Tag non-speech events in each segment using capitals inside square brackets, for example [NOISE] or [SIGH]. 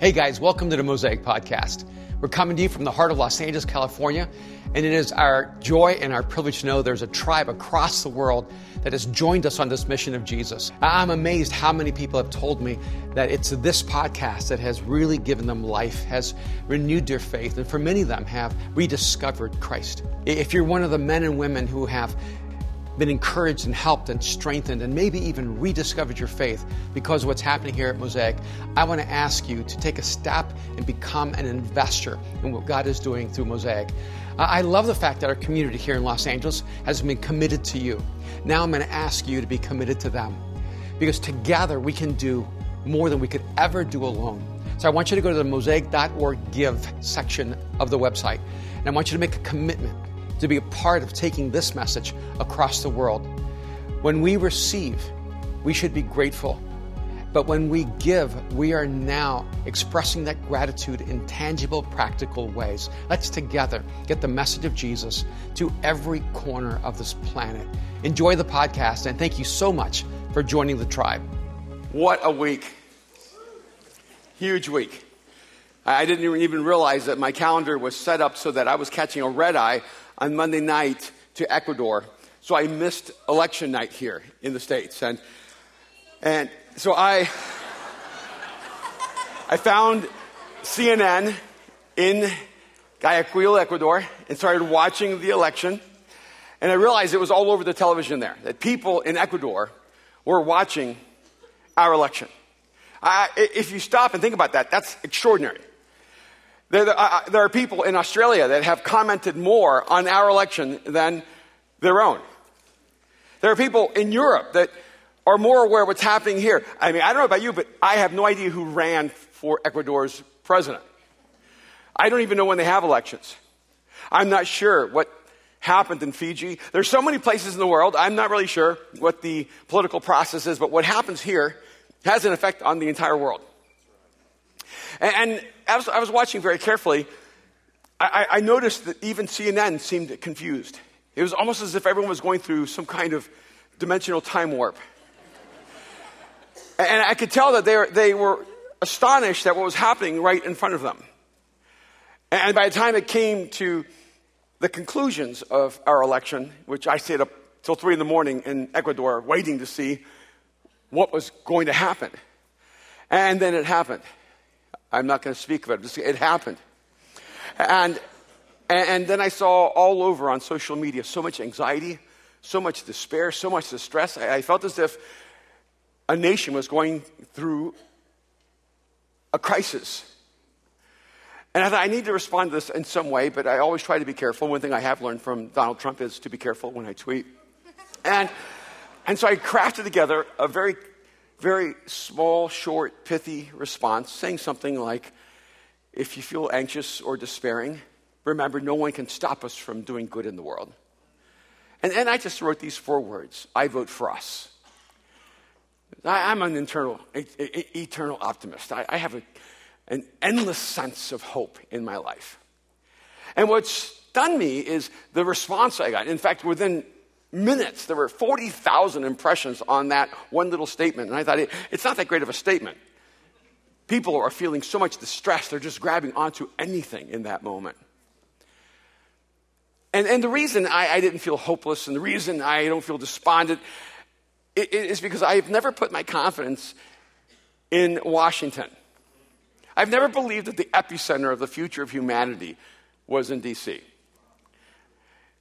Hey guys, welcome to the Mosaic Podcast. We're coming to you from the heart of Los Angeles, California, and it is our joy and our privilege to know there's a tribe across the world that has joined us on this mission of Jesus. I'm amazed how many people have told me that it's this podcast that has really given them life, has renewed their faith, and for many of them have rediscovered Christ. If you're one of the men and women who have been encouraged and helped and strengthened and maybe even rediscovered your faith because of what's happening here at Mosaic, I want to ask you to take a step and become an investor in what God is doing through Mosaic. I love the fact that our community here in Los Angeles has been committed to you. Now I'm going to ask you to be committed to them because together we can do more than we could ever do alone. So I want you to go to the mosaic.org give section of the website and I want you to make a commitment to be a part of taking this message across the world. When we receive, we should be grateful. But when we give, we are now expressing that gratitude in tangible, practical ways. Let's together get the message of Jesus to every corner of this planet. Enjoy the podcast, and thank you so much for joining the tribe. What a week! Huge week. I didn't even realize that my calendar was set up so that I was catching a red eye on Monday night to Ecuador. So I missed election night here in the States. And, and so I, I found CNN in Guayaquil, Ecuador, and started watching the election. And I realized it was all over the television there, that people in Ecuador were watching our election. If you stop and think about that, that's extraordinary. There, uh, uh, there, are people in Australia that have commented more on our election than their own. There are people in Europe that are more aware of what's happening here. I mean, I don't know about you, but I have no idea who ran for Ecuador's president. I don't even know when they have elections. I'm not sure what happened in Fiji. There's so many places in the world. I'm not really sure what the political process is, but what happens here has an effect on the entire world. And, as I was watching very carefully, I, I noticed that even CNN seemed confused. It was almost as if everyone was going through some kind of dimensional time warp. And I could tell that they were, they were astonished at what was happening right in front of them. And by the time it came to the conclusions of our election, which I stayed up till three in the morning in Ecuador waiting to see what was going to happen. And then it happened. I'm not going to speak of it. It happened. And, and then I saw all over on social media so much anxiety, so much despair, so much distress. I felt as if a nation was going through a crisis. And I thought, I need to respond to this in some way, but I always try to be careful. One thing I have learned from Donald Trump is to be careful when I tweet. And, and so I crafted together a very very small, short, pithy response saying something like, If you feel anxious or despairing, remember no one can stop us from doing good in the world. And, and I just wrote these four words I vote for us. I, am an internal, eternal optimist. I, I have a, an endless sense of hope in my life. And what stunned me is the response I got. In fact, within minutes. There were 40,000 impressions on that one little statement. And I thought, it's not that great of a statement. People are feeling so much distress, they're just grabbing onto anything in that moment. And, and the reason I, I didn't feel hopeless and the reason I don't feel despondent is because I've never put my confidence in Washington. I've never believed that the epicenter of the future of humanity was in D.C.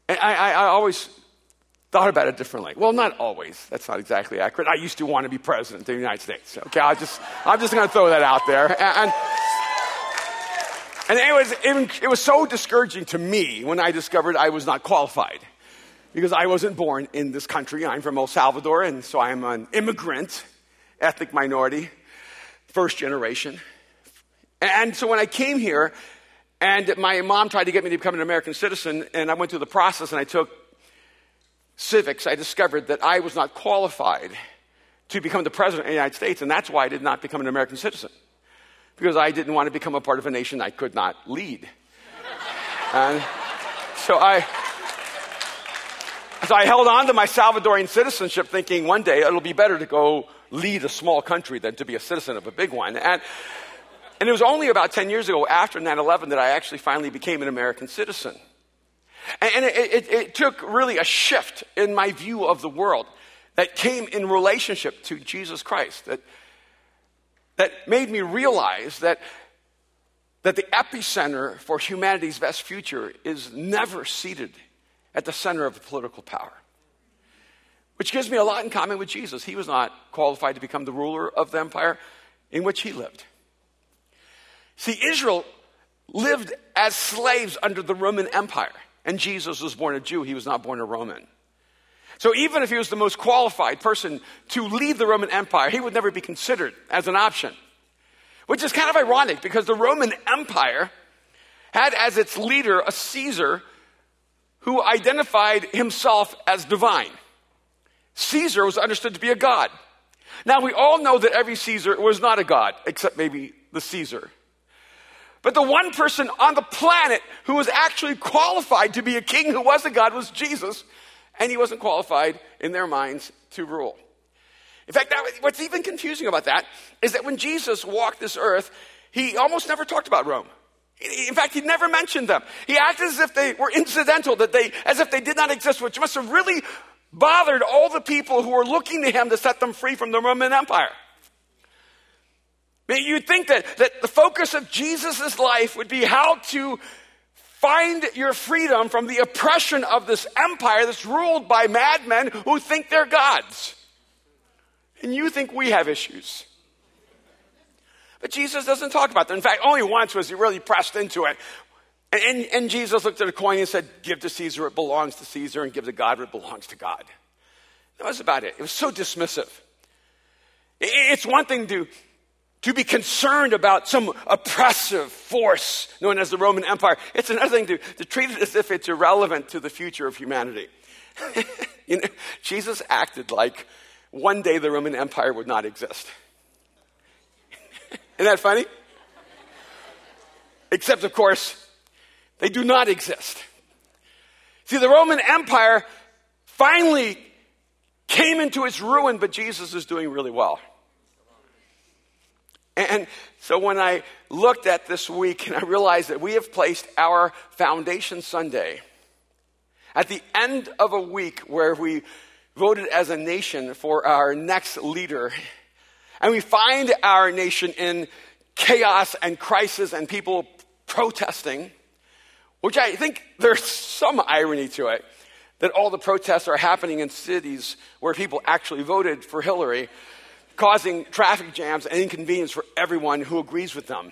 And I, I, I always thought about it differently. Well, not always. That's not exactly accurate. I used to want to be president of the United States. Okay, I just, I'm just going to throw that out there. And, and it, was, it, it was so discouraging to me when I discovered I was not qualified. Because I wasn't born in this country. I'm from El Salvador, and so I'm an immigrant, ethnic minority, first generation. And so when I came here, and my mom tried to get me to become an American citizen, and I went through the process, and I took civics, I discovered that I was not qualified to become the president of the United States, and that's why I did not become an American citizen. Because I didn't want to become a part of a nation I could not lead. and so I, so I held on to my Salvadorian citizenship, thinking one day it'll be better to go lead a small country than to be a citizen of a big one. And, And it was only about 10 years ago after 9 11 that I actually finally became an American citizen. And it, it, it, took really a shift in my view of the world that came in relationship to Jesus Christ, that, that made me realize that, that the epicenter for humanity's best future is never seated at the center of the political power. Which gives me a lot in common with Jesus. He was not qualified to become the ruler of the empire in which he lived. See, Israel lived as slaves under the Roman Empire, and Jesus was born a Jew, he was not born a Roman. So even if he was the most qualified person to lead the Roman Empire, he would never be considered as an option. Which is kind of ironic because the Roman Empire had as its leader a Caesar who identified himself as divine. Caesar was understood to be a god. Now, we all know that every Caesar was not a god, except maybe the Caesar. But the one person on the planet who was actually qualified to be a king who was a God was Jesus, and he wasn't qualified in their minds to rule. In fact, that, what's even confusing about that is that when Jesus walked this earth, he almost never talked about Rome. In fact, he never mentioned them. He acted as if they were incidental, that they, as if they did not exist, which must have really bothered all the people who were looking to him to set them free from the Roman Empire. You'd think that, that the focus of Jesus' life would be how to find your freedom from the oppression of this empire that's ruled by madmen who think they're gods. And you think we have issues. But Jesus doesn't talk about that. In fact, only once was he really pressed into it. And, and, and Jesus looked at a coin and said, Give to Caesar what belongs to Caesar, and give to God what belongs to God. That was about it. It was so dismissive. It's one thing to to be concerned about some oppressive force known as the Roman Empire. It's another thing to, to treat it as if it's irrelevant to the future of humanity. [LAUGHS] you know, Jesus acted like one day the Roman Empire would not exist. [LAUGHS] Isn't that funny? Except, of course, they do not exist. See, the Roman Empire finally came into its ruin, but Jesus is doing really well. And so when I looked at this week and I realized that we have placed our Foundation Sunday at the end of a week where we voted as a nation for our next leader, and we find our nation in chaos and crisis and people protesting, which I think there's some irony to it that all the protests are happening in cities where people actually voted for Hillary causing traffic jams and inconvenience for everyone who agrees with them. [LAUGHS]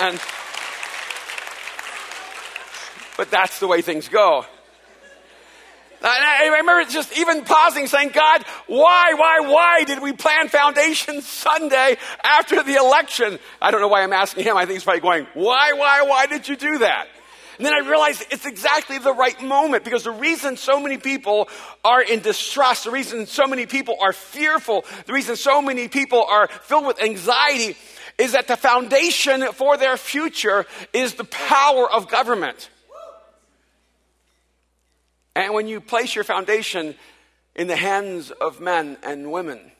and, but that's the way things go. I remember just even pausing saying, God, why, why, why did we plan Foundation Sunday after the election? I don't know why I'm asking him. I think he's probably going, why, why, why did you do that? And then I realized it's exactly the right moment because the reason so many people are in distrust, the reason so many people are fearful, the reason so many people are filled with anxiety is that the foundation for their future is the power of government. And when you place your foundation in the hands of men and women,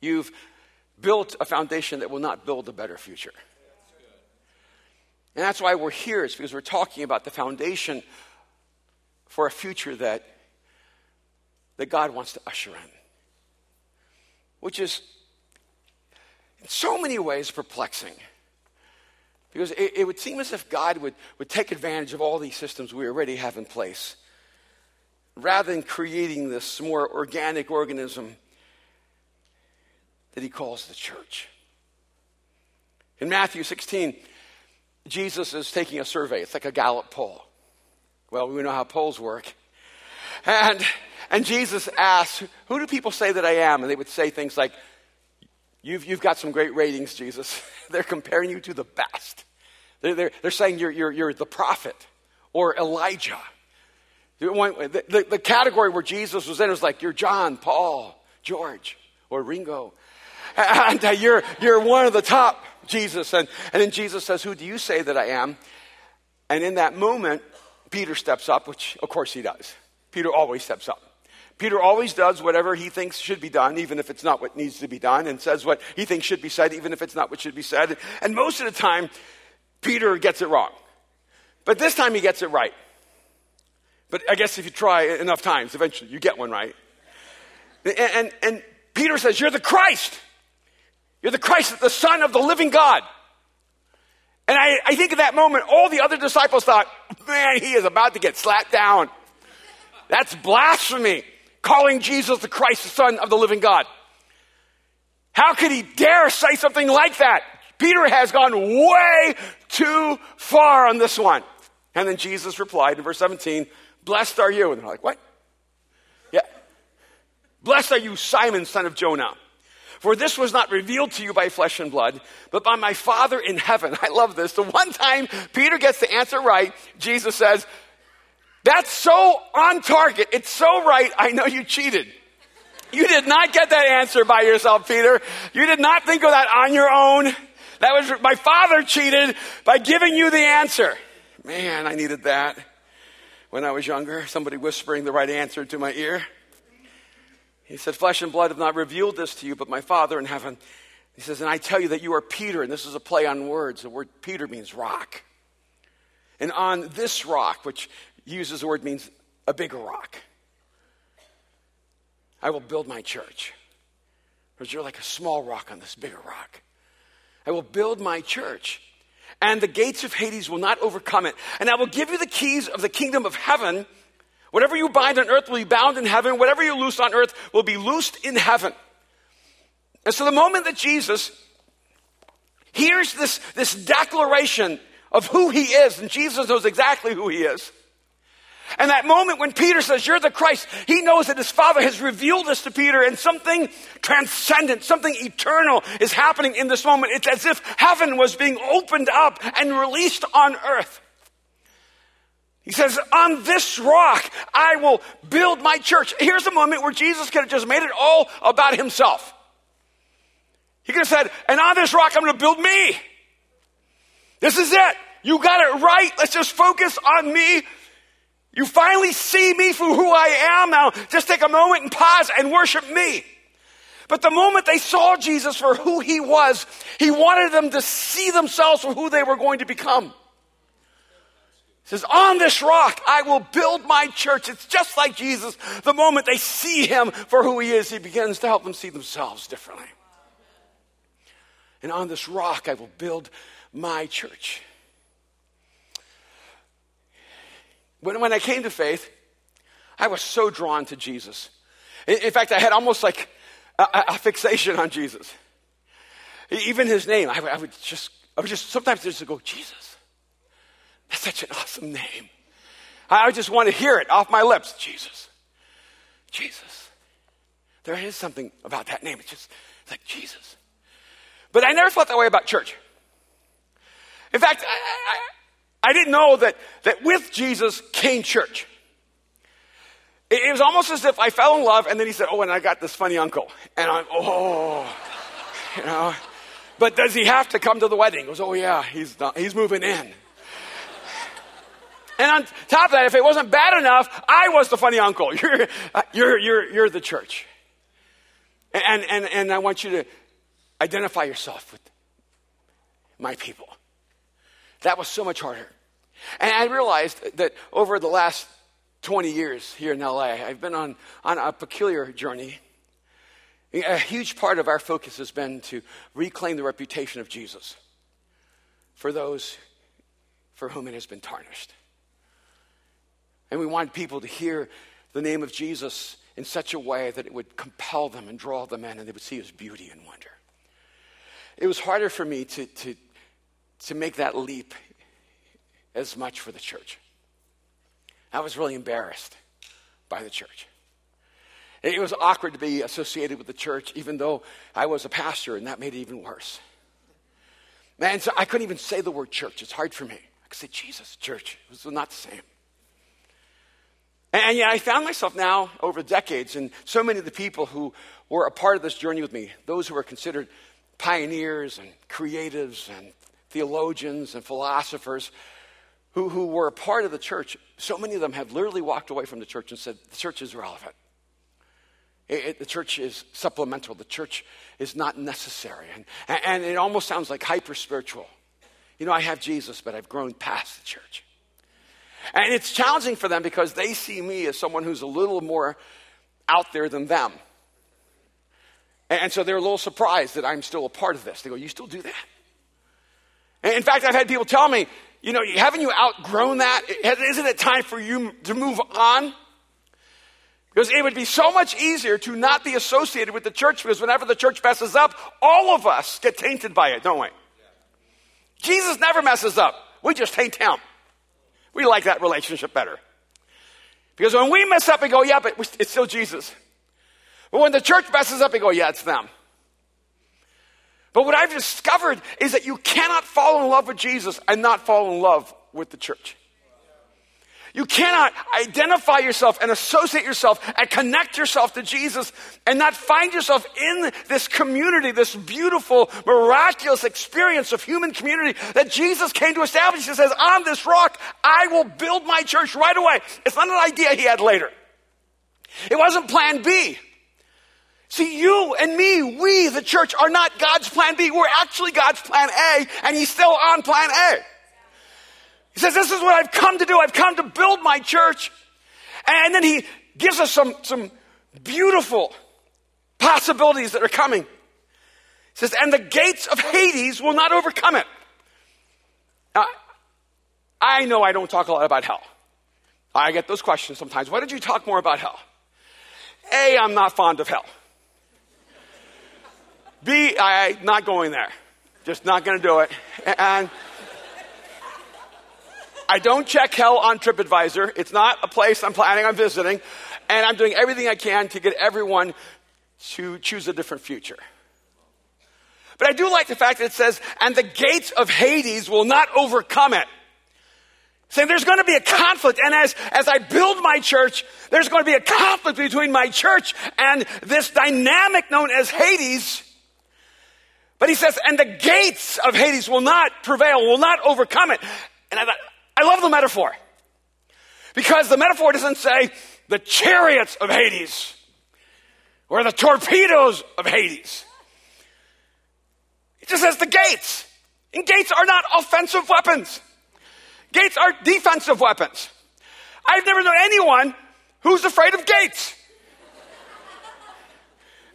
you've built a foundation that will not build a better future. And that's why we're here, is because we're talking about the foundation for a future that, that God wants to usher in. Which is, in so many ways, perplexing. Because it, it, would seem as if God would, would take advantage of all these systems we already have in place, rather than creating this more organic organism that he calls the church. In Matthew 16, Jesus is taking a survey. It's like a Gallup poll. Well, we know how polls work. And, and Jesus asks, Who do people say that I am? And they would say things like, You've, you've got some great ratings, Jesus. [LAUGHS] they're comparing you to the best. They're, they're, they're saying you're, you're, you're the prophet or Elijah. The, the, the, category where Jesus was in was like, You're John, Paul, George, or Ringo. And uh, you're, you're one of the top. Jesus. And, and then Jesus says, Who do you say that I am? And in that moment, Peter steps up, which of course he does. Peter always steps up. Peter always does whatever he thinks should be done, even if it's not what needs to be done, and says what he thinks should be said, even if it's not what should be said. And most of the time, Peter gets it wrong. But this time he gets it right. But I guess if you try enough times, eventually you get one right. And, and, and Peter says, You're the Christ. You're the Christ, the Son of the living God. And I, I think at that moment, all the other disciples thought, Man, he is about to get slapped down. That's blasphemy, calling Jesus the Christ, the Son of the living God. How could he dare say something like that? Peter has gone way too far on this one. And then Jesus replied in verse 17, Blessed are you. And they're like, What? Yeah. Blessed are you, Simon, son of Jonah. For this was not revealed to you by flesh and blood, but by my Father in heaven. [LAUGHS] I love this. The one time Peter gets the answer right, Jesus says, That's so on target. It's so right. I know you cheated. You did not get that answer by yourself, Peter. You did not think of that on your own. That was my father cheated by giving you the answer. Man, I needed that when I was younger, somebody whispering the right answer to my ear. He said, Flesh and blood have not revealed this to you, but my Father in heaven. He says, And I tell you that you are Peter, and this is a play on words. The word Peter means rock. And on this rock, which uses the word means a bigger rock, I will build my church. Because you're like a small rock on this bigger rock. I will build my church and the gates of Hades will not overcome it. And I will give you the keys of the kingdom of heaven. Whatever you bind on earth will be bound in heaven. Whatever you loose on earth will be loosed in heaven. And so the moment that Jesus hears this, this declaration of who he is, and Jesus knows exactly who he is, and that moment when Peter says, You're the Christ, he knows that his Father has revealed this to Peter, and something transcendent, something eternal is happening in this moment. It's as if heaven was being opened up and released on earth. He says, On this rock, I will build my church. Here's a moment where Jesus could have just made it all about himself. He could have said, And on this rock, I'm going to build me. This is it. You got it right. Let's just focus on me. You finally see me for who I am. Now just take a moment and pause and worship me. But the moment they saw Jesus for who he was, he wanted them to see themselves for who they were going to become. Says, On this rock I will build my church. It's just like Jesus. The moment they see him for who he is, he begins to help them see themselves differently. And on this rock I will build my church. When, when I came to faith, I was so drawn to Jesus. In, in fact, I had almost like a, a, fixation on Jesus. Even his name, I, I, would just, I would just sometimes just go, Jesus. That's such an awesome name. I, I just want to hear it off my lips. Jesus. Jesus. There is something about that name. It's just it's like Jesus. But I never felt that way about church. In fact, I, I didn't know that, that with Jesus came church. It, it was almost as if I fell in love and then he said, Oh, and I got this funny uncle. And I'm, Oh, you know. But does he have to come to the wedding? He goes, Oh, yeah, he's, not, he's moving in. And on top of that, if it wasn't bad enough, I was the funny uncle. [LAUGHS] You're, you're, you're, you're the church. And, and, and I want you to identify yourself with my people. That was so much harder. And I realized that over the last 20 years here in LA, I've been on, on a peculiar journey. A huge part of our focus has been to reclaim the reputation of Jesus for those for whom it has been tarnished. And we want people to hear the name of Jesus in such a way that it would compel them and draw them in and they would see his beauty and wonder. It was harder for me to, to to make that leap as much for the church. I was really embarrassed by the church. It was awkward to be associated with the church, even though I was a pastor, and that made it even worse. Man, so I couldn't even say the word church. It's hard for me. I could say Jesus, church. It was not the same. And yet I found myself now over decades, and so many of the people who were a part of this journey with me, those who were considered pioneers and creatives and theologians and philosophers who, who were a part of the church, so many of them have literally walked away from the church and said, the church is irrelevant. It, it, the church is supplemental. The church is not necessary. And, and it almost sounds like hyper spiritual. You know, I have Jesus, but I've grown past the church. And it's challenging for them because they see me as someone who's a little more out there than them. And so they're a little surprised that I'm still a part of this. They go, You still do that? And in fact, I've had people tell me, You know, haven't you outgrown that? Isn't it time for you to move on? Because it would be so much easier to not be associated with the church because whenever the church messes up, all of us get tainted by it, don't we? Jesus never messes up. We just hate him. We like that relationship better. Because when we mess up, we go, yeah, but it's still Jesus. But when the church messes up, we go, yeah, it's them. But what I've discovered is that you cannot fall in love with Jesus and not fall in love with the church. You cannot identify yourself and associate yourself and connect yourself to Jesus and not find yourself in this community, this beautiful, miraculous experience of human community that Jesus came to establish. He says, On this rock, I will build my church right away. It's not an idea he had later. It wasn't plan B. See, you and me, we, the church, are not God's plan B. We're actually God's plan A, and He's still on plan A. He says, This is what I've come to do. I've come to build my church. And then he gives us some, some beautiful possibilities that are coming. He says, And the gates of Hades will not overcome it. Now, I know I don't talk a lot about hell. I get those questions sometimes. Why did you talk more about hell? A, I'm not fond of hell. B, I'm not going there. Just not going to do it. And I don't check hell on TripAdvisor. It's not a place I'm planning on visiting. And I'm doing everything I can to get everyone to choose a different future. But I do like the fact that it says, and the gates of Hades will not overcome it. Saying there's going to be a conflict. And as, as I build my church, there's going to be a conflict between my church and this dynamic known as Hades. But he says, and the gates of Hades will not prevail, will not overcome it. And I thought, I love the metaphor. Because the metaphor doesn't say the chariots of Hades or the torpedoes of Hades. It just says the gates. And gates are not offensive weapons. Gates are defensive weapons. I've never known anyone who's afraid of gates.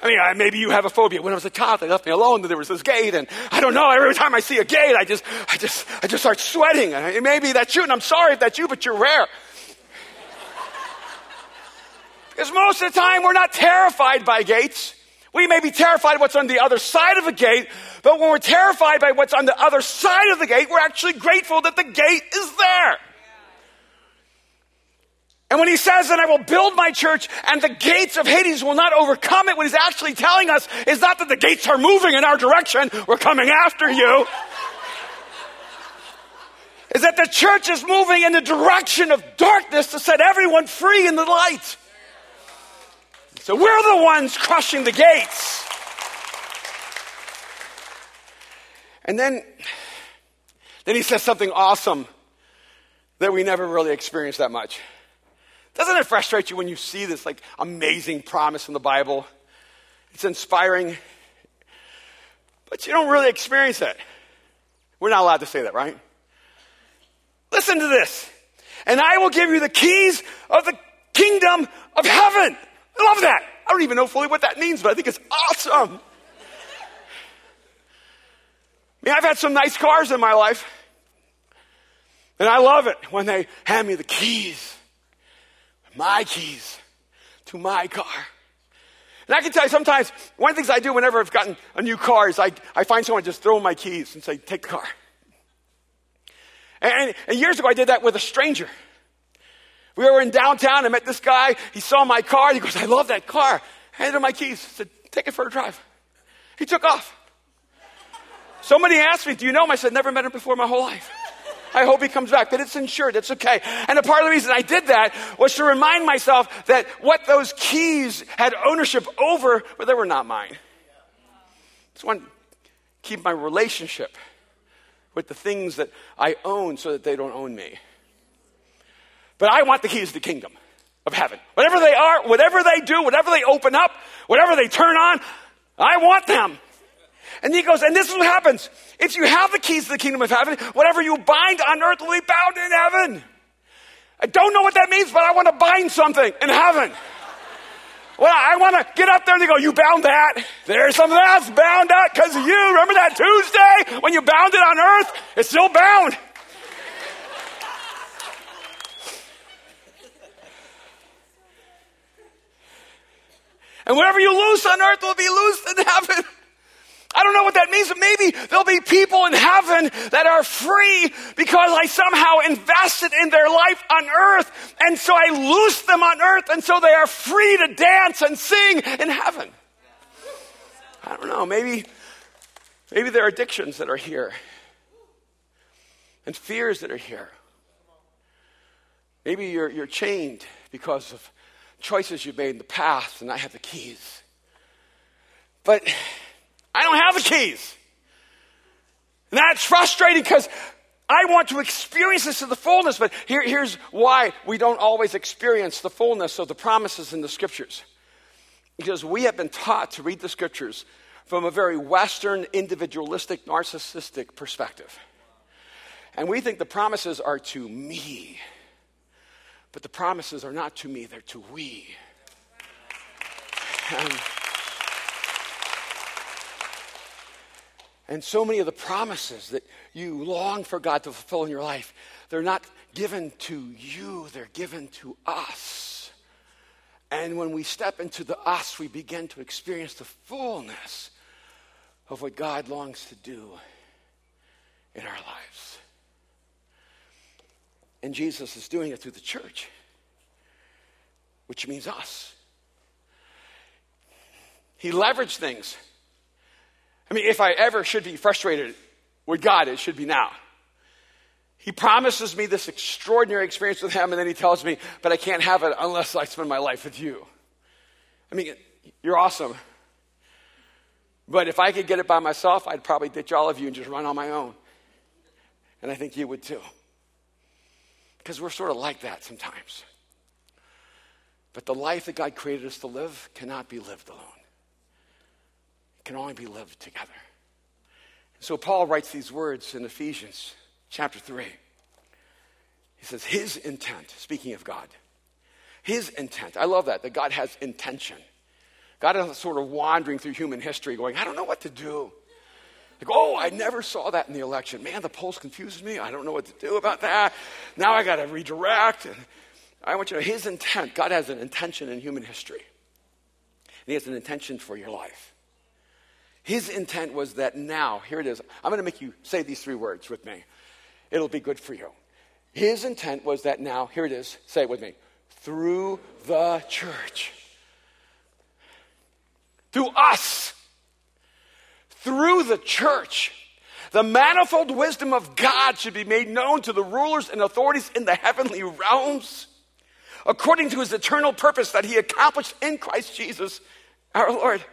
I mean, maybe you have a phobia. When I was a child, they left me alone. There was this gate, and I don't know. Every time I see a gate, I just, I just, I just start sweating. And maybe that's you, and I'm sorry if that's you, but you're rare. because most of the time, we're not terrified by gates. We may be terrified what's on the other side of a gate, but when we're terrified by what's on the other side of the gate, we're actually grateful that the gate is there. And when he says, that I will build my church and the gates of Hades will not overcome it, what he's actually telling us is not that the gates are moving in our direction, we're coming after you. is that the church is moving in the direction of darkness to set everyone free in the light. So we're the ones crushing the gates. And then, then he says something awesome that we never really experienced that much. Doesn't it frustrate you when you see this like amazing promise in the Bible? It's inspiring, but you don't really experience it. We're not allowed to say that, right? Listen to this. And I will give you the keys of the kingdom of heaven. I love that. I don't even know fully what that means, but I think it's awesome. I mean, I've had some nice cars in my life. And I love it when they hand me the keys my keys to my car. And I can tell you sometimes, one of the things I do whenever I've gotten a new car is I, I find someone just throw my keys and say, take the car. And, and years ago I did that with a stranger. We were in downtown, I met this guy, he saw my car, he goes, I love that car. I handed him my keys, said, take it for a drive. He took off. Somebody asked me, do you know him? I said, never met him before my whole life. I hope he comes back, but it's insured. It's okay. And a part of the reason I did that was to remind myself that what those keys had ownership over, but they were not mine. I just want to keep my relationship with the things that I own so that they don't own me. But I want the keys to the kingdom. of heaven. Whatever they are, whatever they do, whatever they open up, whatever they turn on, I want them. And he goes, and this is what happens. If you have the keys to the kingdom of heaven, whatever you bind on earth will be bound in heaven. I don't know what that means, but I want to bind something in heaven. Well, I want to get up there and they go, You bound that. There's something else bound up because of you. Remember that Tuesday when you bound it on earth? It's still bound. And whatever you loose on earth will be loosed in heaven. I don't know what that means, but maybe there'll be people in heaven that are free because I somehow invested in their life on earth. And so I loose them on earth, and so they are free to dance and sing in heaven. I don't know, maybe, maybe there are addictions that are here and fears that are here. Maybe you're, you're chained because of choices you've made in the past, and I have the keys. But I don't have the keys. And that's frustrating because I want to experience this to the fullness, but here, here's why we don't always experience the fullness of the promises in the scriptures. Because we have been taught to read the scriptures from a very Western, individualistic, narcissistic perspective. And we think the promises are to me. But the promises are not to me, they're to we. And And so many of the promises that you long for God to fulfill in your life, they're not given to you, they're given to us. And when we step into the us, we begin to experience the fullness of what God longs to do in our lives. And Jesus is doing it through the church, which means us. He leveraged things I mean, if I ever should be frustrated with God, it should be now. He promises me this extraordinary experience with Him, and then He tells me, but I can't have it unless I spend my life with you. I mean, you're awesome. But if I could get it by myself, I'd probably ditch all of you and just run on my own. And I think you would too. Because we're sort of like that sometimes. But the life that God created us to live cannot be lived alone can only be lived together. So Paul writes these words in Ephesians chapter 3. He says, His intent, speaking of God, His intent. I love that, that God has intention. God is sort of wandering through human history going, I don't know what to do. Like, oh, I never saw that in the election. Man, the polls confused me. I don't know what to do about that. Now I got to redirect. I want you to know his intent. God has an intention in human history. And he has an intention for your life. His intent was that now, here it is. I'm going to make you say these three words with me. It'll be good for you. His intent was that now, here it is. Say it with me. Through the church. Through us. Through the church. The manifold wisdom of God should be made known to the rulers and authorities in the heavenly realms according to his eternal purpose that he accomplished in Christ Jesus our Lord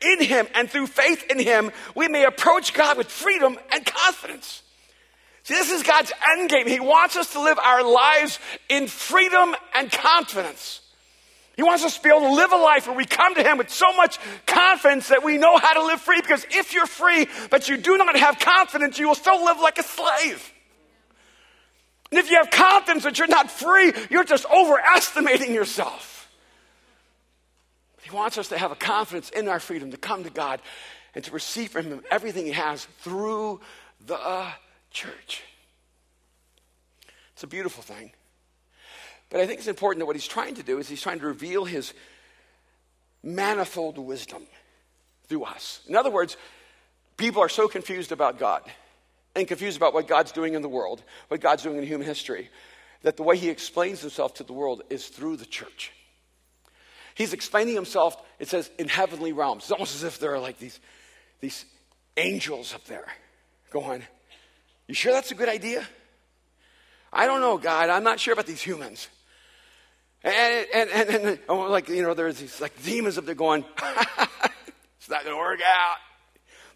in Him and through faith in Him, we may approach God with freedom and confidence. See, this is God's end game. He wants us to live our lives in freedom and confidence. He wants us to be able to live a life where we come to Him with so much confidence that we know how to live free. Because if you're free, but you do not have confidence, you will still live like a slave. And if you have confidence that you're not free, you're just overestimating yourself. He wants us to have a confidence in our freedom to come to God and to receive from Him everything He has through the church. It's a beautiful thing. But I think it's important that what He's trying to do is He's trying to reveal His manifold wisdom through us. In other words, people are so confused about God and confused about what God's doing in the world, what God's doing in human history, that the way He explains Himself to the world is through the church. He's explaining himself, it says, in heavenly realms. It's almost as if there are like these, these angels up there going, You sure that's a good idea? I don't know, God. I'm not sure about these humans. And, and, and, and oh, like, you know, there's these like demons up there going, [LAUGHS] It's not going to work out.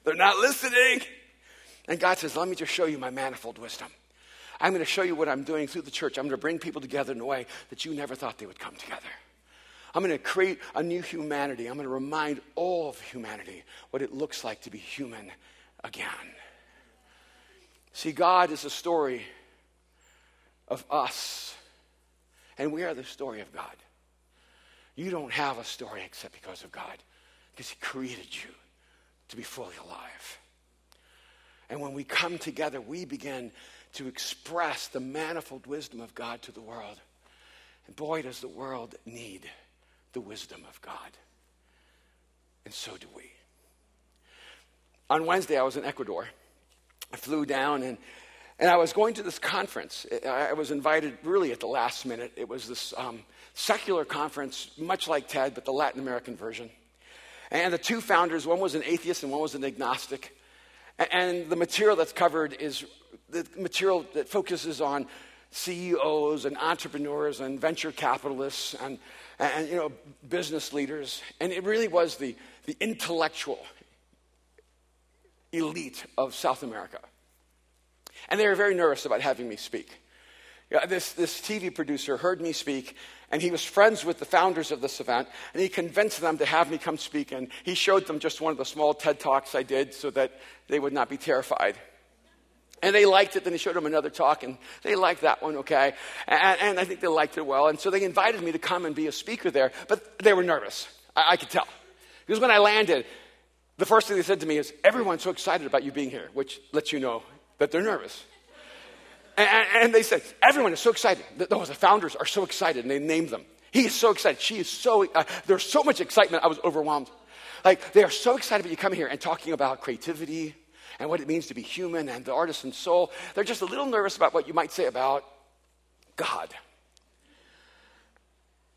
They're not listening. And God says, Let me just show you my manifold wisdom. I'm going to show you what I'm doing through the church. I'm going to bring people together in a way that you never thought they would come together. I'm going to create a new humanity. I'm going to remind all of humanity what it looks like to be human again. See, God is a story of us, and we are the story of God. You don't have a story except because of God, because He created you to be fully alive. And when we come together, we begin to express the manifold wisdom of God to the world. And boy, does the world need the wisdom of God. And so do we. On Wednesday, I was in Ecuador. I flew down and, and I was going to this conference. I was invited really at the last minute. It was this um, secular conference, much like TED, but the Latin American version. And the two founders, one was an atheist and one was an agnostic. And the material that's covered is the material that focuses on CEOs and entrepreneurs and venture capitalists and, and you know, business leaders. And it really was the, the intellectual elite of South America. And they were very nervous about having me speak. Yeah, this, this TV producer heard me speak, and he was friends with the founders of this event, and he convinced them to have me come speak. And he showed them just one of the small TED Talks I did so that they would not be terrified. And they liked it. Then he showed them another talk, and they liked that one, okay? And, and, I think they liked it well. And so they invited me to come and be a speaker there, but they were nervous. I, I could tell. Because when I landed, the first thing they said to me is, Everyone's so excited about you being here, which lets you know that they're nervous. And, and they said, Everyone is so excited. The, the founders are so excited, and they named them. He is so excited. She is so, uh, there's so much excitement. I was overwhelmed. Like, they are so excited about you coming here and talking about creativity and what it means to be human and the artisan soul. They're just a little nervous about what you might say about God.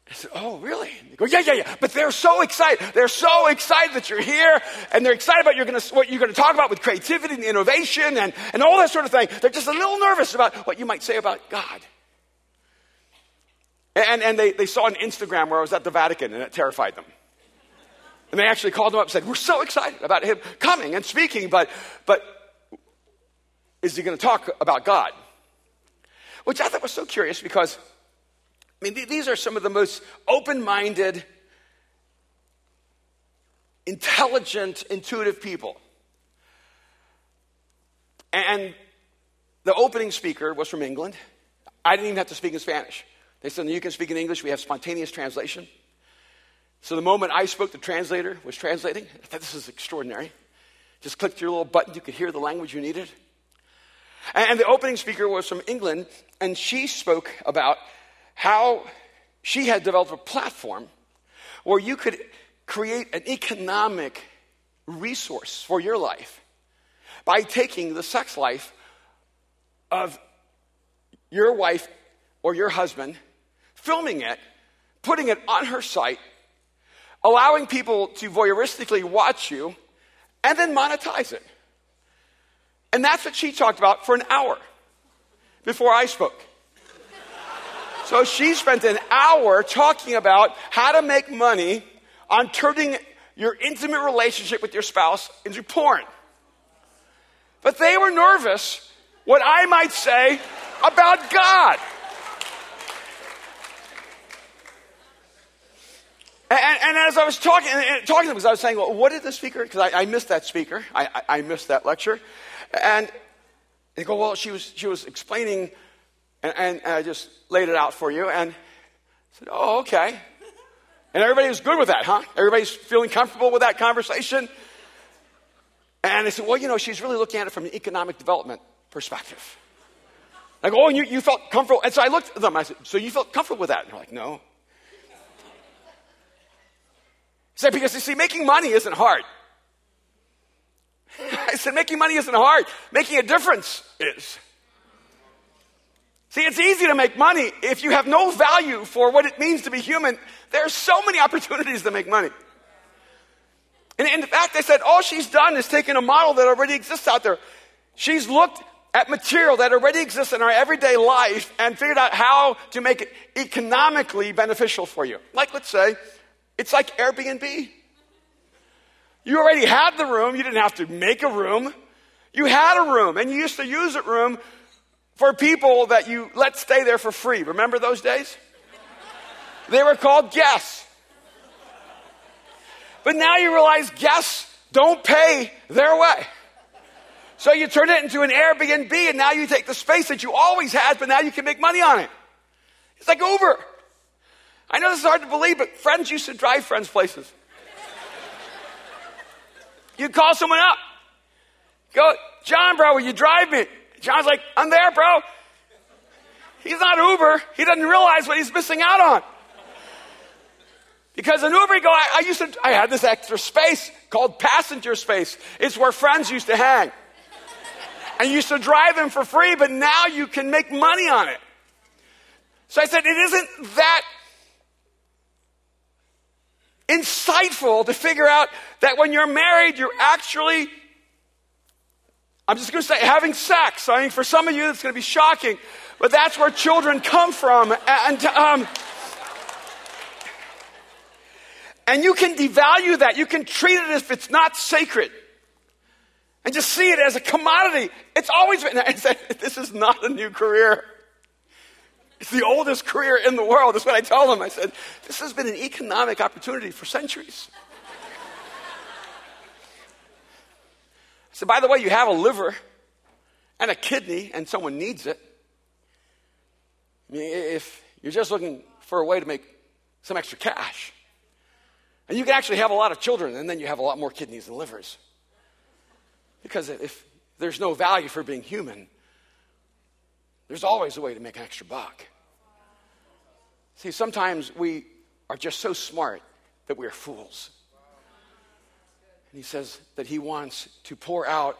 I said, Oh, really? They go, Yeah, yeah, yeah. But they're so excited. They're so excited that you're here, and they're excited about you're gonna, what you're going to talk about with creativity and innovation and, and all that sort of thing. They're just a little nervous about what you might say about God. And, and they, they saw an Instagram where I was at the Vatican, and it terrified them. And they actually called him up and said, We're so excited about him coming and speaking, but, but is he going to talk about God? Which I thought was so curious because, I mean, these are some of the most open minded, intelligent, intuitive people. And the opening speaker was from England. I didn't even have to speak in Spanish. They said, You can speak in English, we have spontaneous translation. So the moment I spoke, the translator was translating. I thought this is extraordinary. Just clicked your little button, you could hear the language you needed. And the opening speaker was from England, and she spoke about how she had developed a platform where you could create an economic resource for your life by taking the sex life of your wife or your husband, filming it, putting it on her site, allowing people to voyeuristically watch you, and then monetize it. And that's what she talked about for an hour before I spoke. So she spent an hour talking about how to make money on turning your intimate relationship with your spouse into porn. But they were nervous what I might say about God. And, and, as I was talking, and talking to them, because I was saying, well, what did the speaker, because I, I, missed that speaker, I, I, I, missed that lecture. And they go, well, she was, she was explaining, and, and, I just laid it out for you. And I said, oh, okay. And everybody was good with that, huh? Everybody's feeling comfortable with that conversation. And they said, well, you know, she's really looking at it from an economic development perspective. I go, oh, and you, you felt comfortable. And so I looked at them. I said, so you felt comfortable with that? And they're like, no. Because you see, making money isn't hard. [LAUGHS] I said, making money isn't hard. Making a difference is. See, it's easy to make money if you have no value for what it means to be human. There are so many [LAUGHS] opportunities to make money. And in fact, they said all she's done is taken a model that already exists out there. She's looked at material that already exists in our everyday life and figured out how to make it economically beneficial for you. Like, let's say, it's like Airbnb. You already had the room, you didn't have to make a room. You had a room, and you used to use that room for people that you let stay there for free. Remember those days? They were called guests. But now you realize guests don't pay their way. So you turn it into an Airbnb and now you take the space that you always had, but now you can make money on it. It's like Uber. I know this is hard to believe, but friends used to drive friends places. You'd call someone up. Go, John, bro, will you drive me? John's like, I'm there, bro. He's not Uber. He doesn't realize what he's missing out on. Because in Uber, you go, I, I used to, I had this extra space called passenger space. It's where friends used to hang. And you used to drive them for free, but now you can make money on it. So I said, it isn't that insightful to figure out that when you're married, you're actually, I'm just going to say, having sex. I mean, for some of you, that's going to be shocking, but that's where children come from. And, um, and you can devalue that. You can treat it as if it's not sacred. And just see it as a commodity. It's always been, [LAUGHS] this is not a new career. It's the oldest career in the world. That's what I tell them. I said, this has been an economic opportunity for centuries. I said, by the way, you have a liver and a kidney and someone needs it. I mean, if you're just looking for a way to make some extra cash, and you can actually have a lot of children and then you have a lot more kidneys and livers. Because if there's no value for being human, there's always a way to make an extra buck. See, sometimes we are just so smart that we're fools. And he says that he wants to pour out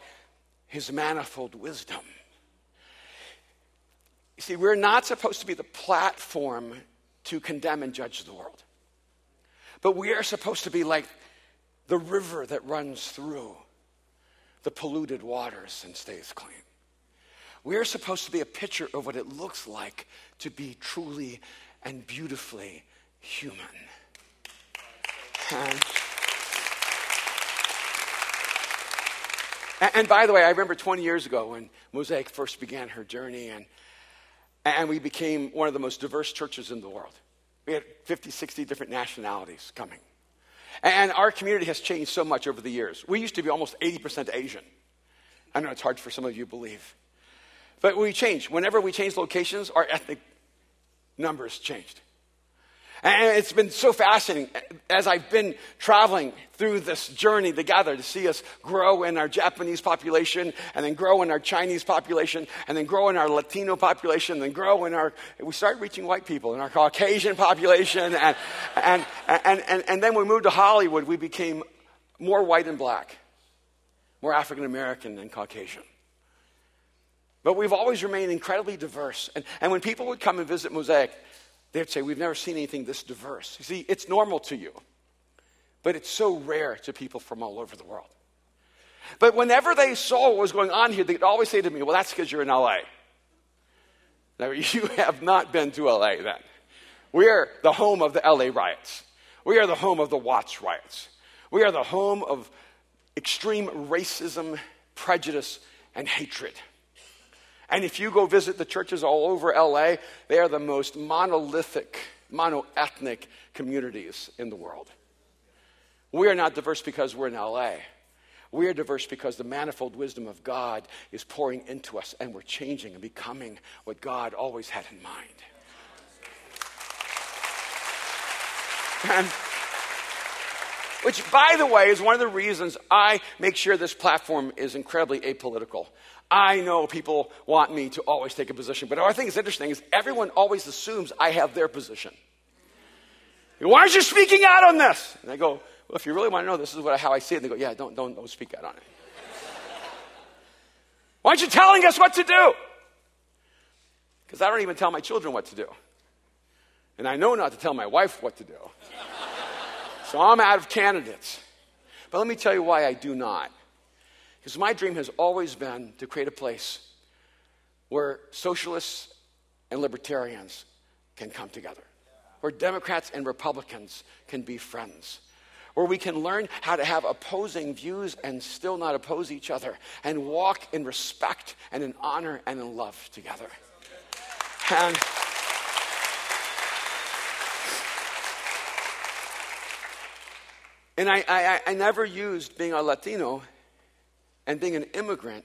his manifold wisdom. You see, we're not supposed to be the platform to condemn and judge the world. But we are supposed to be like the river that runs through the polluted waters and stays clean. We are supposed to be a picture of what it looks like to be truly and beautifully human. And, by the way, I remember 20 years ago when Mosaic first began her journey, and, and we became one of the most diverse churches in the world. We had 50, 60 different nationalities coming. And our community has changed so much over the years. We used to be almost 80% Asian. I know it's hard for some of you to believe. But we changed. Whenever we changed locations, our ethnic numbers changed. And it's been so fascinating as I've been traveling through this journey together to see us grow in our Japanese population and then grow in our Chinese population and then grow in our Latino population and then grow in our, we started reaching white people in our Caucasian population. And, and, and, and, and then we moved to Hollywood, we became more white and black, more African American and Caucasian. But we've always remained incredibly diverse. And, and when people would come and visit Mosaic, they'd say, We've never seen anything this diverse. You see, it's normal to you, but it's so rare to people from all over the world. But whenever they saw what was going on here, they'd always say to me, Well, that's because you're in LA. Now, [LAUGHS] you have not been to LA then. We are the home of the LA riots. We are the home of the Watts riots. We are the home of extreme racism, prejudice, and hatred. And if you go visit the churches all over LA, they are the most monolithic, monoethnic communities in the world. We are not diverse because we're in LA. We are diverse because the manifold wisdom of God is pouring into us and we're changing and becoming what God always had in mind. And which, by the way, is one of the reasons I make sure this platform is incredibly apolitical. I know people want me to always take a position, but what I think is interesting is everyone always assumes I have their position. Why aren't you speaking out on this? And I go, well, if you really want to know, this is what, how I see it. And they go, yeah, don't, don't, don't speak out on it. [LAUGHS] Why aren't you telling us what to do? Because I don't even tell my children what to do. And I know not to tell my wife what to do. [LAUGHS] so I'm out of candidates. But let me tell you why I do not. Because my dream has always been to create a place where socialists and libertarians can come together, where Democrats and Republicans can be friends, where we can learn how to have opposing views and still not oppose each other and walk in respect and in honor and in love together. And And I, I, I never used being a Latino and being an immigrant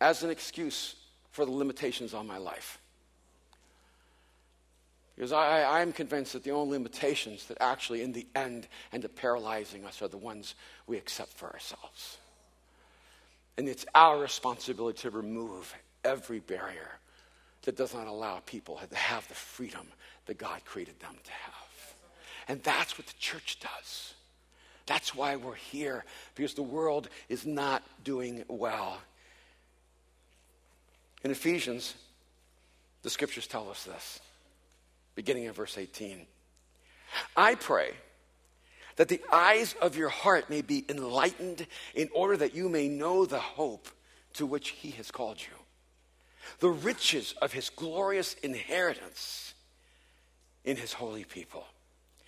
as an excuse for the limitations on my life. Because I, am convinced that the only limitations that actually, in the end, end up paralyzing us are the ones we accept for ourselves. And it's our responsibility to remove every barrier that does not allow people to have the freedom that God created them to have. And that's what the church does. That's why we're here, because the world is not doing well. In Ephesians, the scriptures tell us this, beginning in verse 18. I pray that the eyes of your heart may be enlightened in order that you may know the hope to which he has called you, the riches of his glorious inheritance in his holy people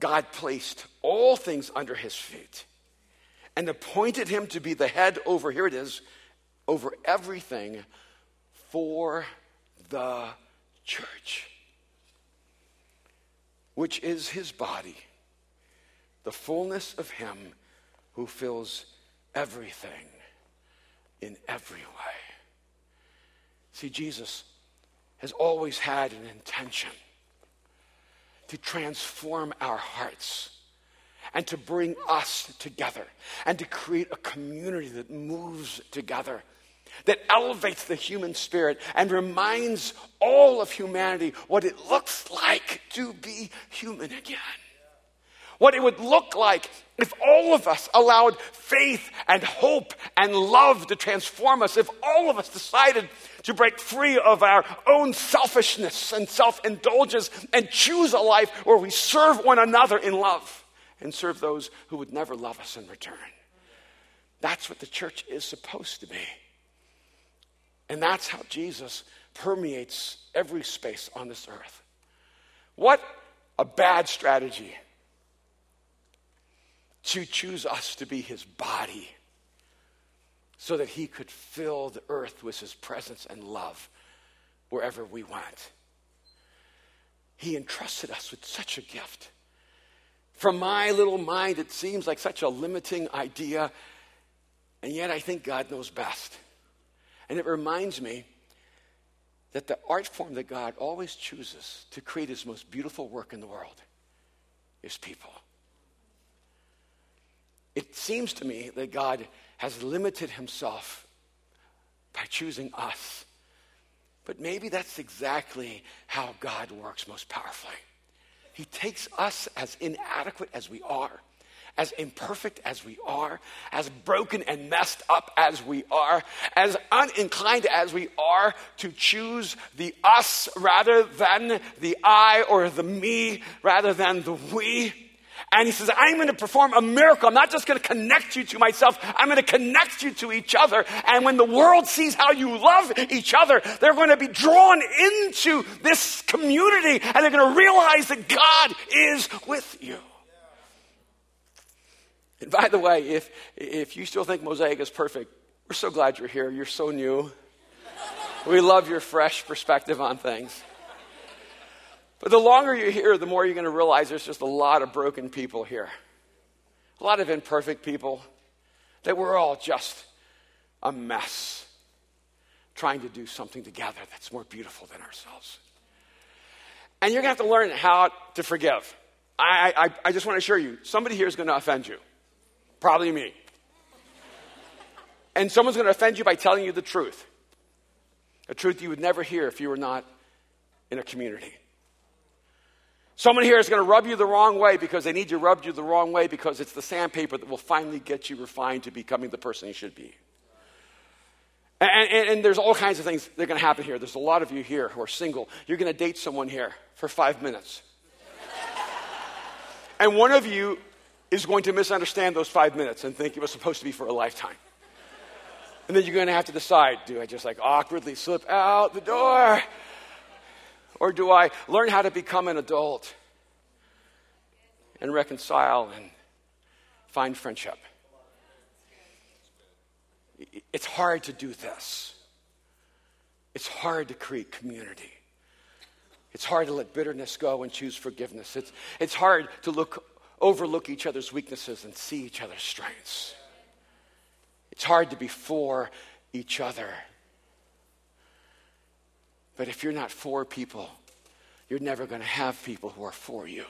God placed all things under his feet and appointed him to be the head over, here it is, over everything for the church, which is his body, the fullness of him who fills everything in every way. See, Jesus has always had an intention to transform our hearts and to bring us together and to create a community that moves together, that elevates the human spirit and reminds all of humanity what it looks like to be human again. What it would look like if all of us allowed faith and hope and love to transform us, if all of us decided to break free of our own selfishness and self indulgence and choose a life where we serve one another in love and serve those who would never love us in return. That's what the church is supposed to be. And that's how Jesus permeates every space on this earth. What a bad strategy to choose us to be his body so that he could fill the earth with his presence and love wherever we went. He entrusted us with such a gift. From my little mind, it seems like such a limiting idea, and yet I think God knows best. And it reminds me that the art form that God always chooses to create his most beautiful work in the world is people. It seems to me that God has limited himself by choosing us. But maybe that's exactly how God works most powerfully. He takes us as inadequate as we are, as imperfect as we are, as broken and messed up as we are, as uninclined as we are to choose the us rather than the I or the me rather than the we. And he says, I'm going to perform a miracle. I'm not just going to connect you to myself, I'm going to connect you to each other. And when the world sees how you love each other, they're going to be drawn into this community and they're going to realize that God is with you. And by the way, if, if you still think Mosaic is perfect, we're so glad you're here. You're so new. We love your fresh perspective on things. But the longer you're here, the more you're going to realize there's just a lot of broken people here, a lot of imperfect people, that we're all just a mess trying to do something together that's more beautiful than ourselves. And you're going to have to learn how to forgive. I, I, I just want to assure you, somebody here is going to offend you. Probably me. and someone's going to offend you by telling you the truth. A truth you would never hear if you were not in a community. Someone here is going to rub you the wrong way because they need to rub you the wrong way because it's the sandpaper that will finally get you refined to becoming the person you should be. And, and, and, there's all kinds of things that are going to happen here. There's a lot of you here who are single. You're going to date someone here for five minutes. [LAUGHS] and one of you is going to misunderstand those five minutes and think it was supposed to be for a lifetime. And then you're going to have to decide do I just like awkwardly slip out the door? Or do I learn how to become an adult and reconcile and find friendship? It's hard to do this. It's hard to create community. It's hard to let bitterness go and choose forgiveness. It's, it's hard to look, overlook each other's weaknesses and see each other's strengths. It's hard to be for each other. But if you're not for people, you're never going to have people who are for you.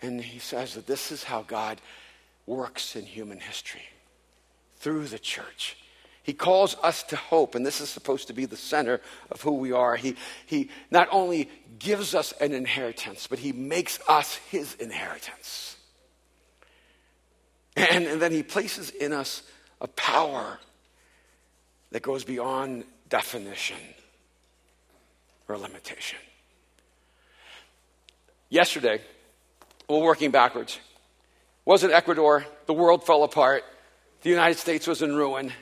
And he says that this is how God works in human history through the church. He calls us to hope, and this is supposed to be the center of who we are. He, he not only gives us an inheritance, but he makes us his inheritance. And, and then he places in us a power that goes beyond definition or limitation. Yesterday, well, working backwards, was in Ecuador. The world fell apart. The United States was in ruin.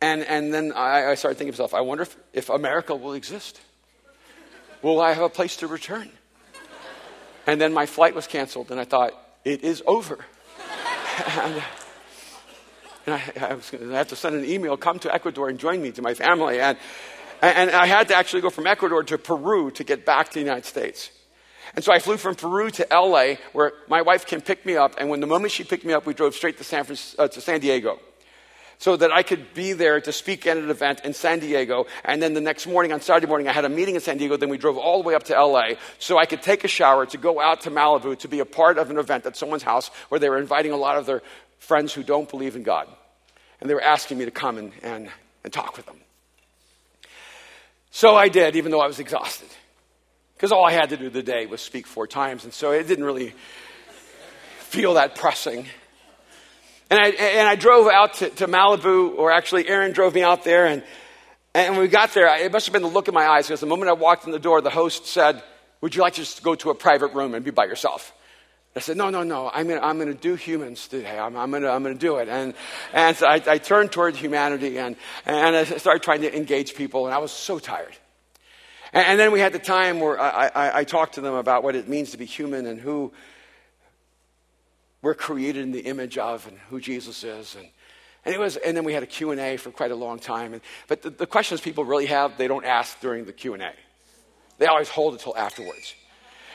And, and then I, I started thinking to myself, I wonder if, if America will exist. Will I have a place to return? And then my flight was canceled, and I thought, it is over. [LAUGHS] and, and I, I, was have to send an email, come to Ecuador and join me to my family. And, and I had to actually go from Ecuador to Peru to get back to the United States. And so I flew from Peru to LA, where my wife can pick me up. And when the moment she picked me up, we drove straight to San, uh, to San Diego so that I could be there to speak at an event in San Diego. And then the next morning, on Saturday morning, I had a meeting in San Diego. Then we drove all the way up to LA so I could take a shower to go out to Malibu to be a part of an event at someone's house where they were inviting a lot of their friends who don't believe in God. And they were asking me to come and, and, and talk with them. So I did, even though I was exhausted. Because all I had to do the day was speak four times. And so it didn't really feel that pressing. And I, and I drove out to, to Malibu, or actually, Aaron drove me out there. And, and when we got there, it must have been the look in my eyes because the moment I walked in the door, the host said, Would you like to just go to a private room and be by yourself? I said, No, no, no, I'm going I'm to do humans today. I'm, I'm going I'm to do it. And, and so I, I turned towards humanity and, and I started trying to engage people, and I was so tired. And, and then we had the time where I, I, I talked to them about what it means to be human and who we're created in the image of and who Jesus is. And, and, it was, and then we had a Q&A for quite a long time. And, but the, the questions people really have, they don't ask during the Q&A. They always hold it till afterwards.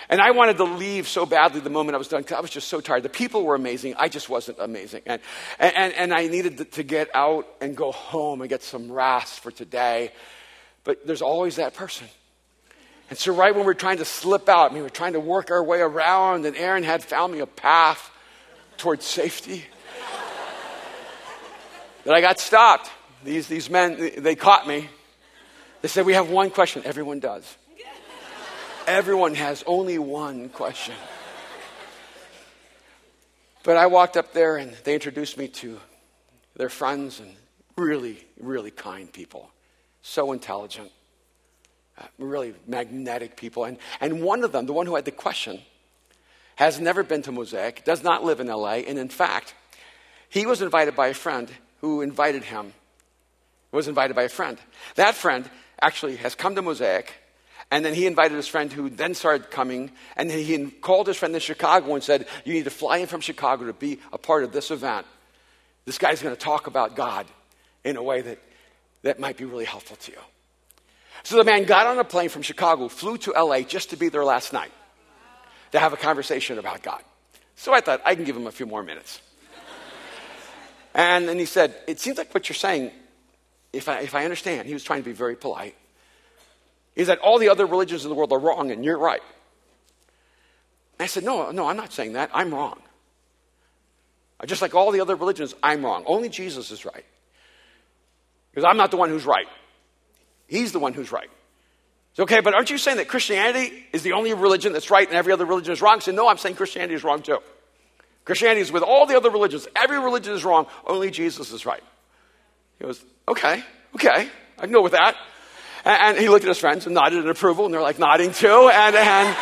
And I wanted to leave so badly the moment I was done because I was just so tired. The people were amazing. I just wasn't amazing. And, and, and I needed to get out and go home and get some rest for today. But there's always that person. And so, right when we are trying to slip out, I mean, we we're trying to work our way around, and Aaron had found me a path towards safety. but I got stopped. These, these men, they caught me. They said, We have one question. Everyone does. Everyone has only one question. But I walked up there and they introduced me to their friends and really, really kind people. So intelligent, uh, really magnetic people. And, and one of them, the one who had the question, has never been to Mosaic, does not live in LA, and in fact, he was invited by a friend who invited him, was invited by a friend. That friend actually has come to Mosaic, and then he invited his friend who then started coming, and he called his friend in Chicago and said, You need to fly in from Chicago to be a part of this event. This guy's going to talk about God in a way that, that might be really helpful to you. So the man got on a plane from Chicago, flew to LA just to be there last night to have a conversation about God. So I thought, I can give him a few more minutes. and then he said, It seems like what you're saying, if I, if I understand, he was trying to be very polite, is that all the other religions in the world are wrong and you're right. I said, No, no, I'm not saying that. I'm wrong. Uh, just like all the other religions, I'm wrong. Only Jesus is right. Because I'm not the one who's right. He's the one who's right. Okay, but aren't you saying that Christianity is the only religion that's right and every other religion is wrong? I said, no, I'm saying Christianity is wrong too. Christianity is with all the other religions. Every religion is wrong. Only Jesus is right. He goes, okay, okay, I can go with that. And, he looked at his friends and nodded in approval, and they're like nodding too. And, and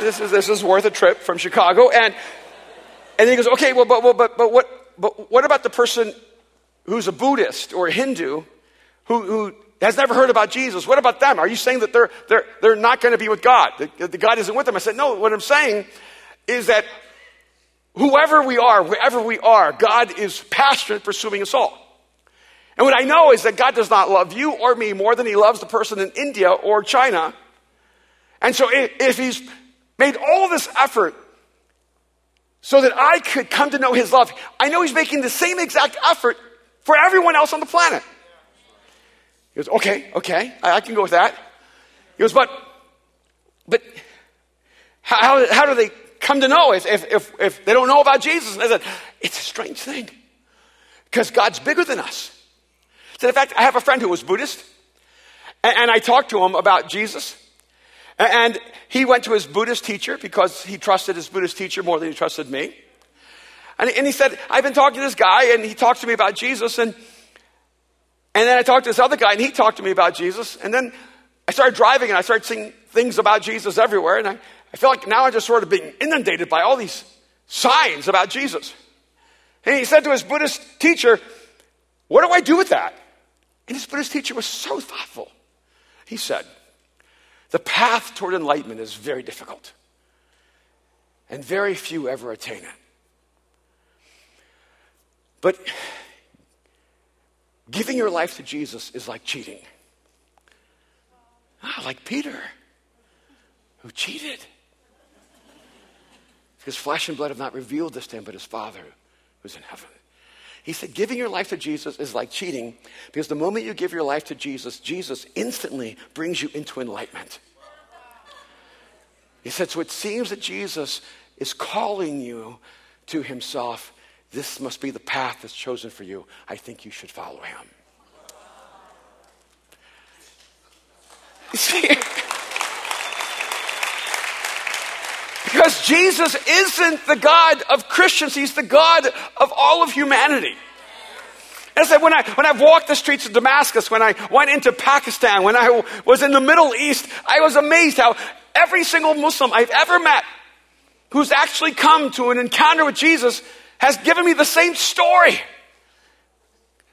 this, is, this is worth a trip from Chicago. And, and he goes, okay, well, but, but, but, what, but what about the person who's a Buddhist or a Hindu who, who has never heard about Jesus. What about them? Are you saying that they're, they're, they're not going to be with God? That, the God isn't with them? I said, no, what I'm saying is that whoever we are, wherever we are, God is passionate pursuing us all. And what I know is that God does not love you or me more than he loves the person in India or China. And so if he's made all this effort so that I could come to know his love, I know he's making the same exact effort for everyone else on the planet. He goes, okay, okay, I, can go with that. He goes, but, but how, how do they come to know if, if, if they don't know about Jesus? And I said, it's a strange thing because God's bigger than us. So in fact, I have a friend who was Buddhist, and, I talked to him about Jesus. And he went to his Buddhist teacher because he trusted his Buddhist teacher more than he trusted me. And, he said, I've been talking to this guy, and he talks to me about Jesus, and and then I talked to this other guy, and he talked to me about Jesus. And then I started driving, and I started seeing things about Jesus everywhere. And I, I feel like now I'm just sort of being inundated by all these signs about Jesus. And he said to his Buddhist teacher, What do I do with that? And his Buddhist teacher was so thoughtful. He said, The path toward enlightenment is very difficult, and very few ever attain it. But Giving your life to Jesus is like cheating. Ah, like Peter, who cheated. Because flesh and blood have not revealed this to him, but his Father who's in heaven. He said, giving your life to Jesus is like cheating because the moment you give your life to Jesus, Jesus instantly brings you into enlightenment. He said, so it seems that Jesus is calling you to himself this must be the path that's chosen for you. I think you should follow him. [LAUGHS] See? Because Jesus isn't the God of Christians, He's the God of all of humanity. And I said, when, I, when I've walked the streets of Damascus, when I went into Pakistan, when I was in the Middle East, I was amazed how every single Muslim I've ever met who's actually come to an encounter with Jesus has given me the same story.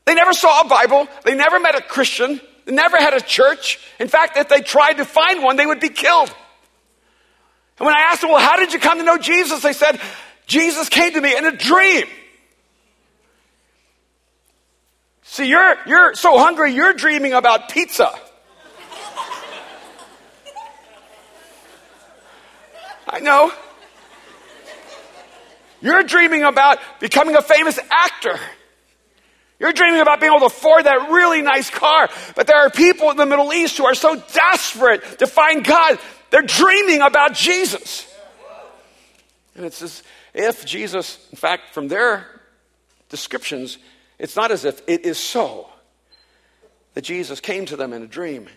They never saw a Bible, they never met a Christian, they never had a church. In fact, if they tried to find one, they would be killed. And when I asked them, Well, how did you come to know Jesus? They said, Jesus came to me in a dream. See, you're, you're so hungry, you're dreaming about pizza. I know. You're dreaming about becoming a famous actor. You're dreaming about being able to afford that really nice car. But there are people in the Middle East who are so desperate to find God, they're dreaming about Jesus. And it's as if Jesus, in fact, from their descriptions, it's not as if it is so that Jesus came to them in a dream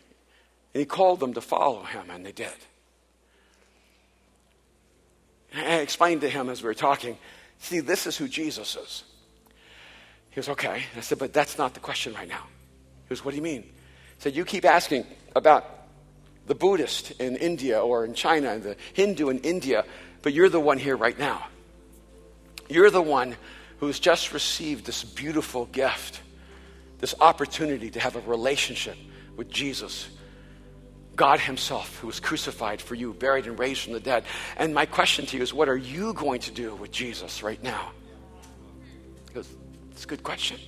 and he called them to follow him, and they did. I explained to him as we were talking, see, this is who Jesus is. He goes, okay. I said, but that's not the question right now. He goes, what do you mean? I said, you keep asking about the Buddhist in India or in China and the Hindu in India, but you're the one here right now. You're the one who's just received this beautiful gift, this opportunity to have a relationship with Jesus God Himself, who was crucified for you, buried, and raised from the dead. And my question to you is what are you going to do with Jesus right now? He goes, It's a good question.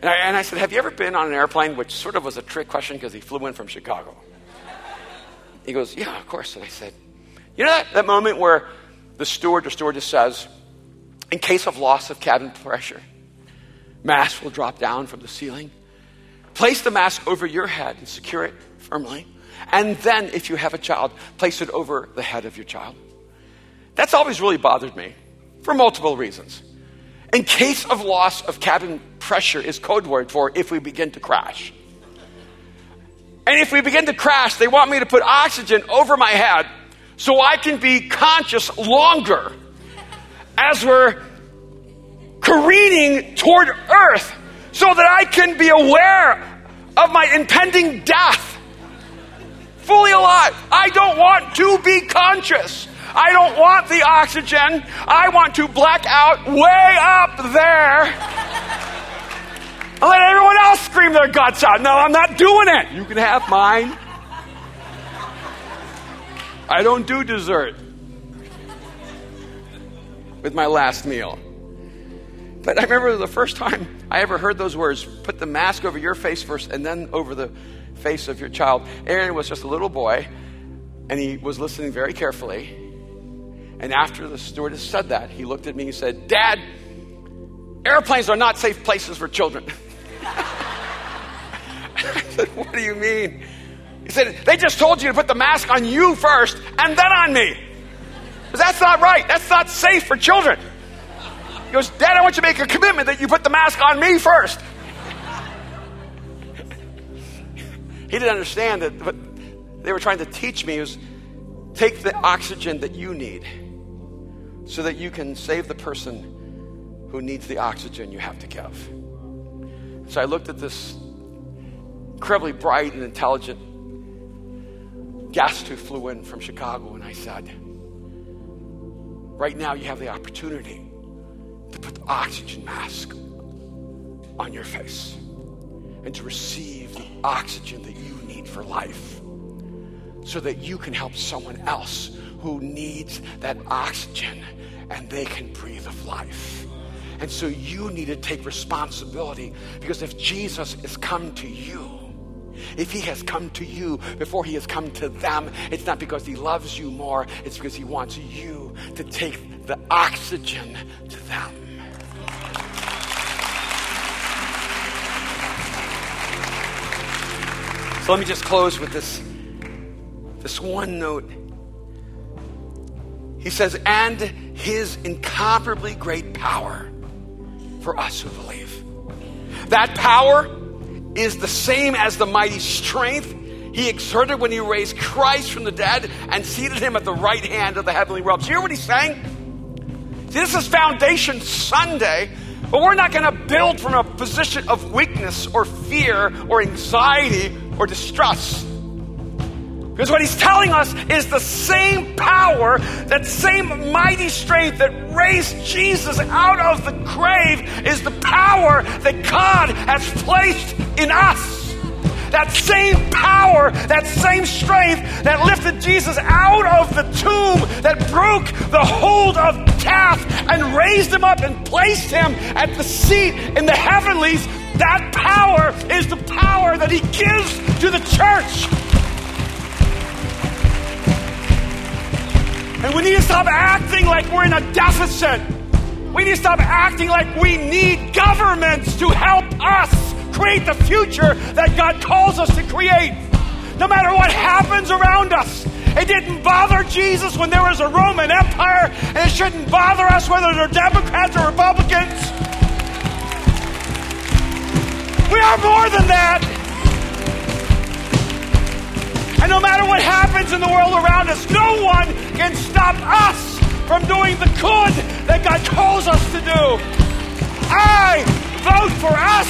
And I, and I said, Have you ever been on an airplane? Which sort of was a trick question because he flew in from Chicago. He goes, Yeah, of course. And I said, You know that, that moment where the steward or stewardess says, In case of loss of cabin pressure, mask will drop down from the ceiling. Place the mask over your head and secure it firmly. And then, if you have a child, place it over the head of your child. That's always really bothered me for multiple reasons. In case of loss of cabin pressure is code word for if we begin to crash. And if we begin to crash, they want me to put oxygen over my head so I can be conscious longer as we're careening toward Earth so that I can be aware of my impending death. Fully alive. I don't want to be conscious. I don't want the oxygen. I want to black out way up there. And let everyone else scream their guts out. No, I'm not doing it. You can have mine. I don't do dessert with my last meal. But I remember the first time I ever heard those words put the mask over your face first and then over the face of your child. Aaron was just a little boy and he was listening very carefully. And after the stewardess said that, he looked at me and said, Dad, airplanes are not safe places for children. [LAUGHS] I said, What do you mean? He said, They just told you to put the mask on you first and then on me. That's not right. That's not safe for children. He goes, Dad, I want you to make a commitment that you put the mask on me first. [LAUGHS] he didn't understand that what they were trying to teach me was take the oxygen that you need so that you can save the person who needs the oxygen you have to give. So I looked at this incredibly bright and intelligent guest who flew in from Chicago and I said, Right now, you have the opportunity to put the oxygen mask on your face and to receive the oxygen that you need for life so that you can help someone else who needs that oxygen and they can breathe of life. And so you need to take responsibility because if Jesus has come to you, if he has come to you before he has come to them, it's not because he loves you more, it's because he wants you to take the oxygen to them. So let me just close with this, this one note. He says, and his incomparably great power for us who believe. That power is the same as the mighty strength he exerted when he raised Christ from the dead and seated him at the right hand of the heavenly realms. You hear what he's saying? This is Foundation Sunday, but we're not going to build from a position of weakness or fear or anxiety or distress. Because what he's telling us is the same power, that same mighty strength that raised Jesus out of the grave is the power that God has placed in us. That same power, that same strength that lifted Jesus out of the tomb, that broke the hold of death and raised him up and placed him at the seat in the heavenlies, that power is the power that he gives to the church. And we need to stop acting like we're in a deficit. We need to stop acting like we need governments to help us create the future that God calls us to create. No matter what happens around us, it didn't bother Jesus when there was a Roman Empire, and it shouldn't bother us whether they're Democrats or Republicans. We are more than that. And no matter what happens in the world around us, no one can stop us from doing the good that God calls us to do. I vote for us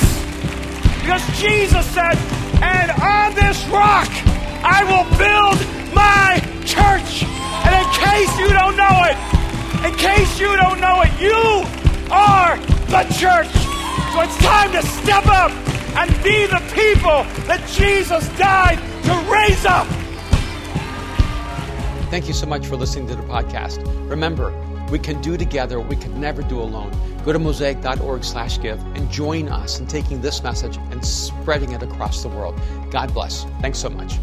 because Jesus said, and on this rock I will build my church. And in case you don't know it, in case you don't know it, you are the church. So it's time to step up and be the people that Jesus died to raise up. Thank you so much for listening to the podcast. Remember, we can do together what we could never do alone. Go to mosaic.org slash give and join us in taking this message and spreading it across the world. God bless. Thanks so much.